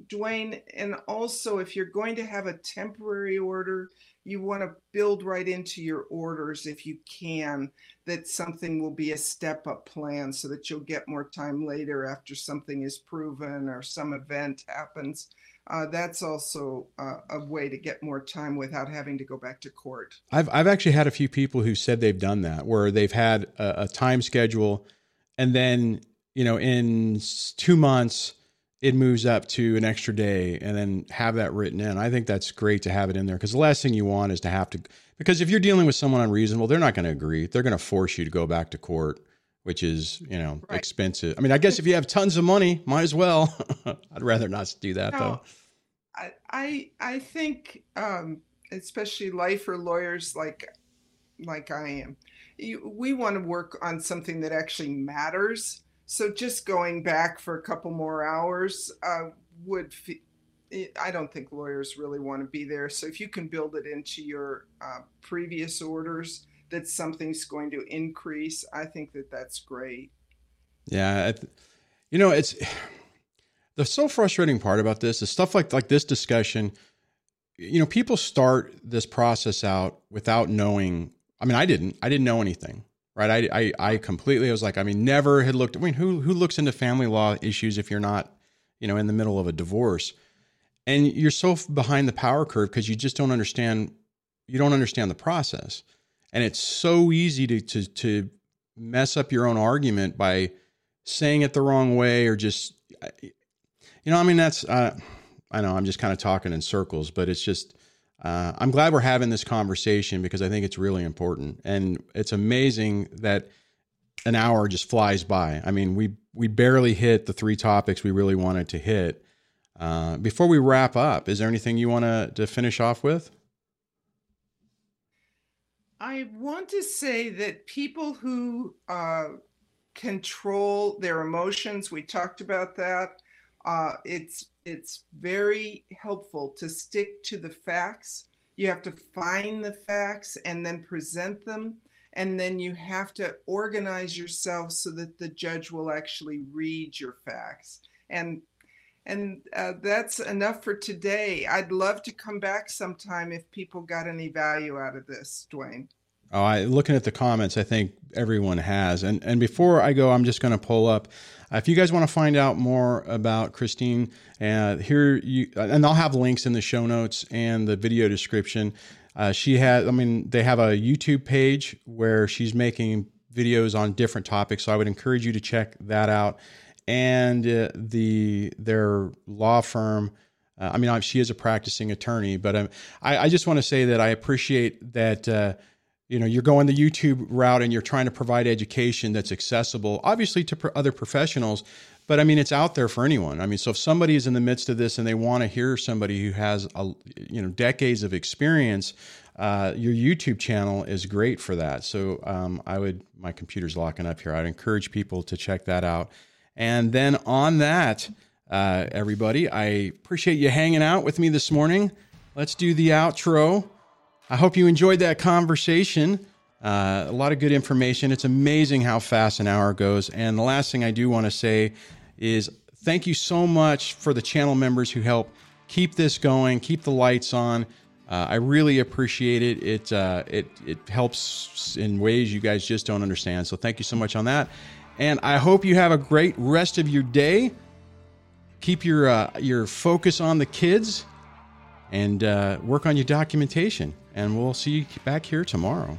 Dwayne, and also if you're going to have a temporary order, you want to build right into your orders if you can that something will be a step up plan so that you'll get more time later after something is proven or some event happens. Uh, that's also uh, a way to get more time without having to go back to court. I've, I've actually had a few people who said they've done that where they've had a, a time schedule and then you know in two months it moves up to an extra day and then have that written in. I think that's great to have it in there because the last thing you want is to have to, because if you're dealing with someone unreasonable, they're not going to agree. They're going to force you to go back to court, which is, you know, right. expensive. I mean, I guess if you have tons of money, might as well. I'd rather not do that no, though. I, I, I think, um, especially life or lawyers like, like I am, you, we want to work on something that actually matters so just going back for a couple more hours uh, would. I don't think lawyers really want to be there. So if you can build it into your uh, previous orders that something's going to increase, I think that that's great. Yeah, you know, it's the so frustrating part about this is stuff like like this discussion. You know, people start this process out without knowing. I mean, I didn't. I didn't know anything right? I, I, I completely I was like, I mean, never had looked. I mean, who who looks into family law issues if you're not, you know, in the middle of a divorce, and you're so behind the power curve because you just don't understand. You don't understand the process, and it's so easy to to to mess up your own argument by saying it the wrong way or just, you know, I mean, that's. Uh, I know I'm just kind of talking in circles, but it's just uh, I'm glad we're having this conversation because I think it's really important, and it's amazing that an hour just flies by. I mean, we we barely hit the three topics we really wanted to hit. Uh, before we wrap up, is there anything you want to finish off with? I want to say that people who uh, control their emotions, we talked about that. Uh, it's it's very helpful to stick to the facts. You have to find the facts and then present them. And then you have to organize yourself so that the judge will actually read your facts. And and uh, that's enough for today. I'd love to come back sometime if people got any value out of this, Dwayne. Oh, I, looking at the comments, I think everyone has. And and before I go, I'm just going to pull up. Uh, if you guys want to find out more about Christine, uh, here you and I'll have links in the show notes and the video description. Uh, she has, I mean, they have a YouTube page where she's making videos on different topics. So I would encourage you to check that out. And uh, the their law firm. Uh, I mean, she is a practicing attorney, but um, I, I, just want to say that I appreciate that uh, you know you're going the youtube route and you're trying to provide education that's accessible obviously to pro- other professionals but i mean it's out there for anyone. I mean so if somebody is in the midst of this and they want to hear somebody who has a you know decades of experience uh, your youtube channel is great for that. So um, i would my computer's locking up here. I'd encourage people to check that out. And then on that uh, everybody i appreciate you hanging out with me this morning. Let's do the outro I hope you enjoyed that conversation. Uh, a lot of good information. It's amazing how fast an hour goes. And the last thing I do want to say is thank you so much for the channel members who help keep this going, keep the lights on. Uh, I really appreciate it. It uh, it it helps in ways you guys just don't understand. So thank you so much on that. And I hope you have a great rest of your day. Keep your uh, your focus on the kids, and uh, work on your documentation. And we'll see you back here tomorrow.